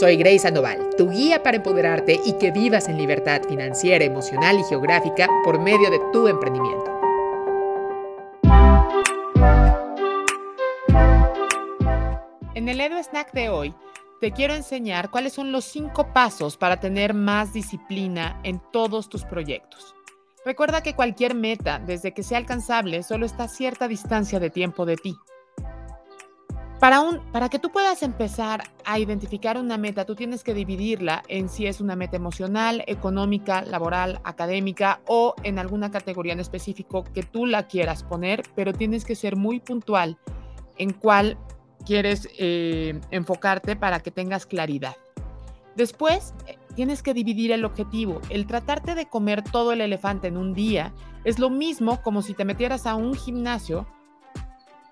Soy Grace Sandoval, tu guía para empoderarte y que vivas en libertad financiera, emocional y geográfica por medio de tu emprendimiento. En el Edu Snack de hoy, te quiero enseñar cuáles son los cinco pasos para tener más disciplina en todos tus proyectos. Recuerda que cualquier meta, desde que sea alcanzable, solo está a cierta distancia de tiempo de ti. Para, que tú puedas empezar a identificar una meta, tú tienes que dividirla en si es una meta emocional, económica, laboral, académica o en alguna categoría en específico que tú la quieras poner, pero tienes que ser muy puntual en cuál quieres eh, enfocarte para que tengas claridad. Después, eh, tienes que dividir el objetivo. El tratarte de comer todo el elefante en un día es lo mismo como si te metieras a un gimnasio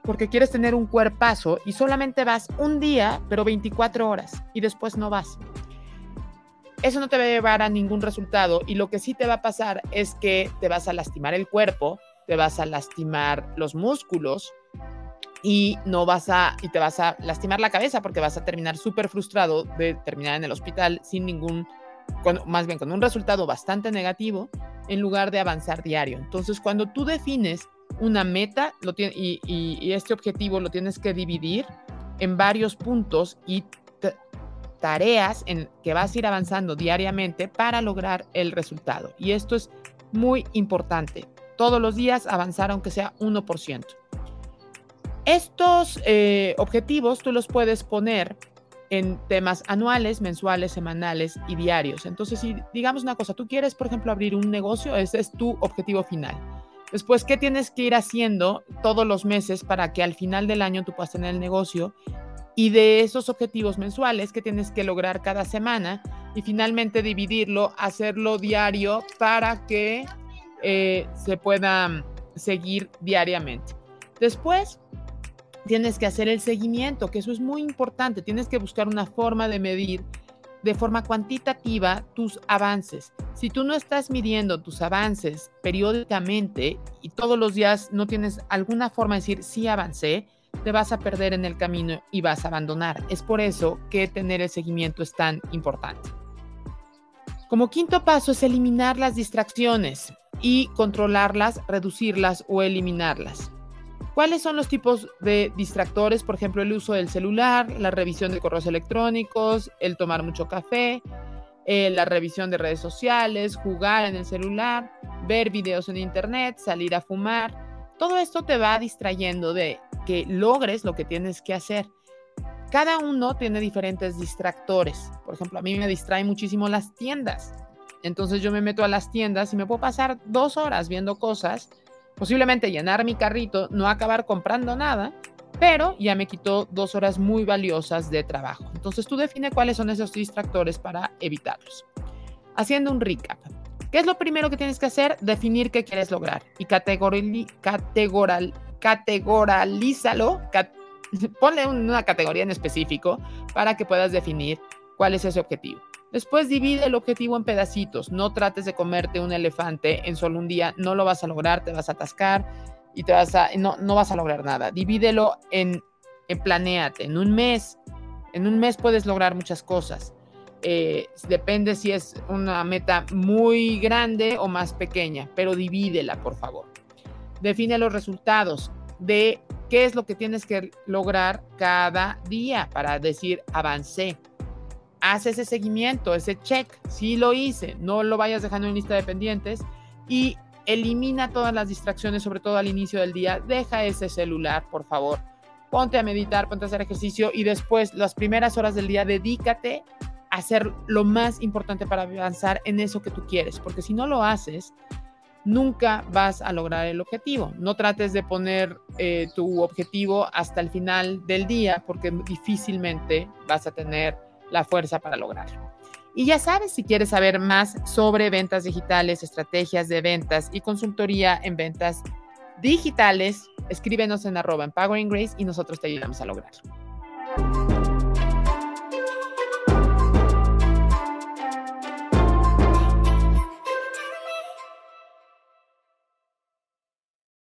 porque quieres tener un cuerpazo y solamente vas un día, pero 24 horas y después no vas. Eso no te va a llevar a ningún resultado y lo que sí te va a pasar es que te vas a lastimar el cuerpo, te vas a lastimar los músculos y no vas a y te vas a lastimar la cabeza porque vas a terminar súper frustrado de terminar en el hospital sin ningún más bien con un resultado bastante negativo en lugar de avanzar diario. Entonces, cuando tú defines una meta lo y, este objetivo lo tienes que dividir en varios puntos y tareas en que vas a ir avanzando diariamente para lograr el resultado. Y esto es muy importante. Todos los días avanzar aunque sea 1%. Estos eh, objetivos tú los puedes poner en temas anuales, mensuales, semanales y diarios. Entonces, si digamos una cosa, tú quieres, por ejemplo, abrir un negocio, ese es tu objetivo final. Después, ¿qué tienes que ir haciendo todos los meses para que al final del año tú puedas tener el negocio? Y de esos objetivos mensuales que tienes que lograr cada semana y finalmente dividirlo, hacerlo diario para que eh, se pueda seguir diariamente. Después, tienes que hacer el seguimiento, que eso es muy importante. Tienes que buscar una forma de medir de forma cuantitativa tus avances. Si tú no estás midiendo tus avances periódicamente y todos los días no tienes alguna forma de decir sí avancé, te vas a perder en el camino y vas a abandonar. Es por eso que tener el seguimiento es tan importante. Como quinto paso es eliminar las distracciones y controlarlas, reducirlas o eliminarlas. ¿Cuáles son los tipos de distractores? Por ejemplo, el uso del celular, la revisión de correos electrónicos, el tomar mucho café, eh, la revisión de redes sociales, jugar en el celular, ver videos en internet, salir a fumar. Todo esto te va distrayendo de que logres lo que tienes que hacer. Cada uno tiene diferentes distractores. Por ejemplo, a mí me distrae muchísimo las tiendas. Entonces yo me meto a las tiendas y me puedo pasar dos horas viendo cosas posiblemente llenar mi carrito, no acabar comprando nada, pero ya me quitó dos horas muy valiosas de trabajo. Entonces tú define cuáles son esos distractores para evitarlos. Haciendo un recap. ¿Qué es lo primero que tienes que hacer? Definir qué quieres lograr y categoral, categoralízalo, ponle una categoría en específico para que puedas definir cuál es ese objetivo. Después divide el objetivo en pedacitos. No trates de comerte un elefante en solo un día. No lo vas a lograr, te vas a atascar y te vas a, no, no vas a lograr nada. Divídelo en, en planéate. En un mes, en un mes puedes lograr muchas cosas. Eh, depende si es una meta muy grande o más pequeña, pero divídela, por favor. Define los resultados de qué es lo que tienes que lograr cada día para decir avancé haz ese seguimiento, ese check, si lo hice, no lo vayas dejando en lista de pendientes y elimina todas las distracciones, sobre todo al inicio del día, deja ese celular, por favor, ponte a meditar, ponte a hacer ejercicio y después las primeras horas del día dedícate a hacer lo más importante para avanzar en eso que tú quieres, porque si no lo haces, nunca vas a lograr el objetivo. No trates de poner eh, tu objetivo hasta el final del día, porque difícilmente vas a tener la fuerza para lograrlo. Y ya sabes, si quieres saber más sobre ventas digitales, estrategias de ventas y consultoría en ventas digitales, escríbenos en arroba Empowering Grace y nosotros te ayudamos a lograrlo.